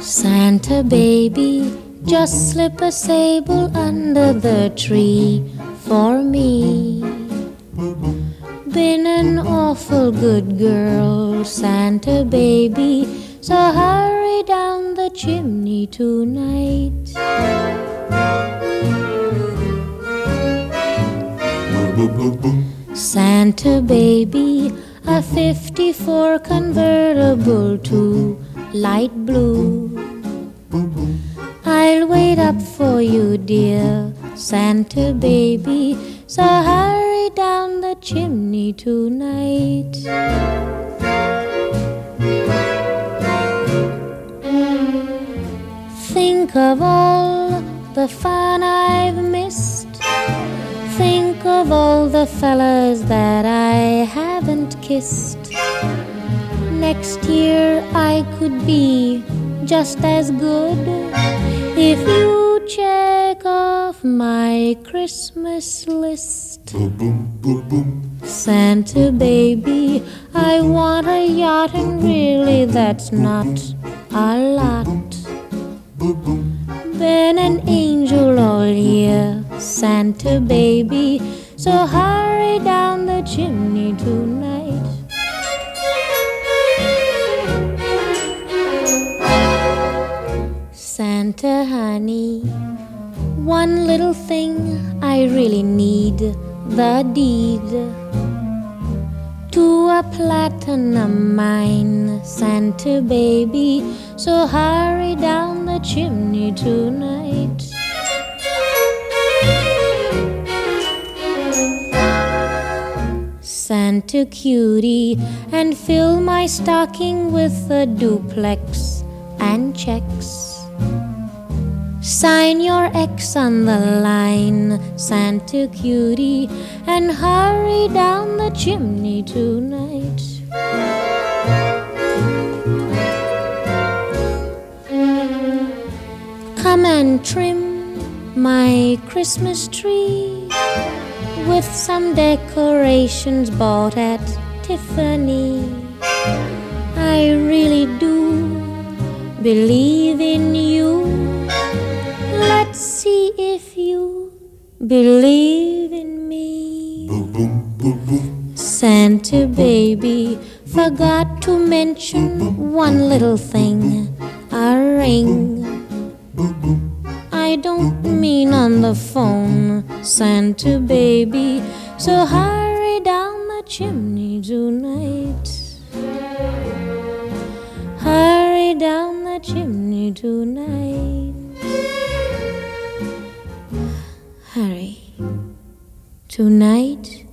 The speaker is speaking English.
Santa baby, just slip a sable under the tree for me. Been an awful good girl, Santa baby, so hurry down the chimney tonight. Santa baby, a 54 convertible too light blue. I'll wait up for you, dear Santa baby, so hurry down the chimney tonight. Think of all the fun I've missed. Think of all the fellas that I haven't kissed. Next year I could be just as good if you check off my Christmas list. Santa baby, I want a yacht, and really that's not a lot. Been an angel all year, Santa baby, so hurry down the chimney tonight. Santa honey, one little thing I really need the deed to a platinum mine, Santa baby, so hurry down the chimney tonight. Santa cutie, and fill my stocking with a duplex and checks. Sign your X on the line, Santa cutie, and hurry down the chimney tonight. Come and trim my Christmas tree with some decorations bought at Tiffany. I really do believe in you. Let's see if you believe in me. Santa baby forgot to mention one little thing a ring. Don't mean on the phone, Santa baby, so hurry down the chimney tonight. Hurry down the chimney tonight. Hurry. Tonight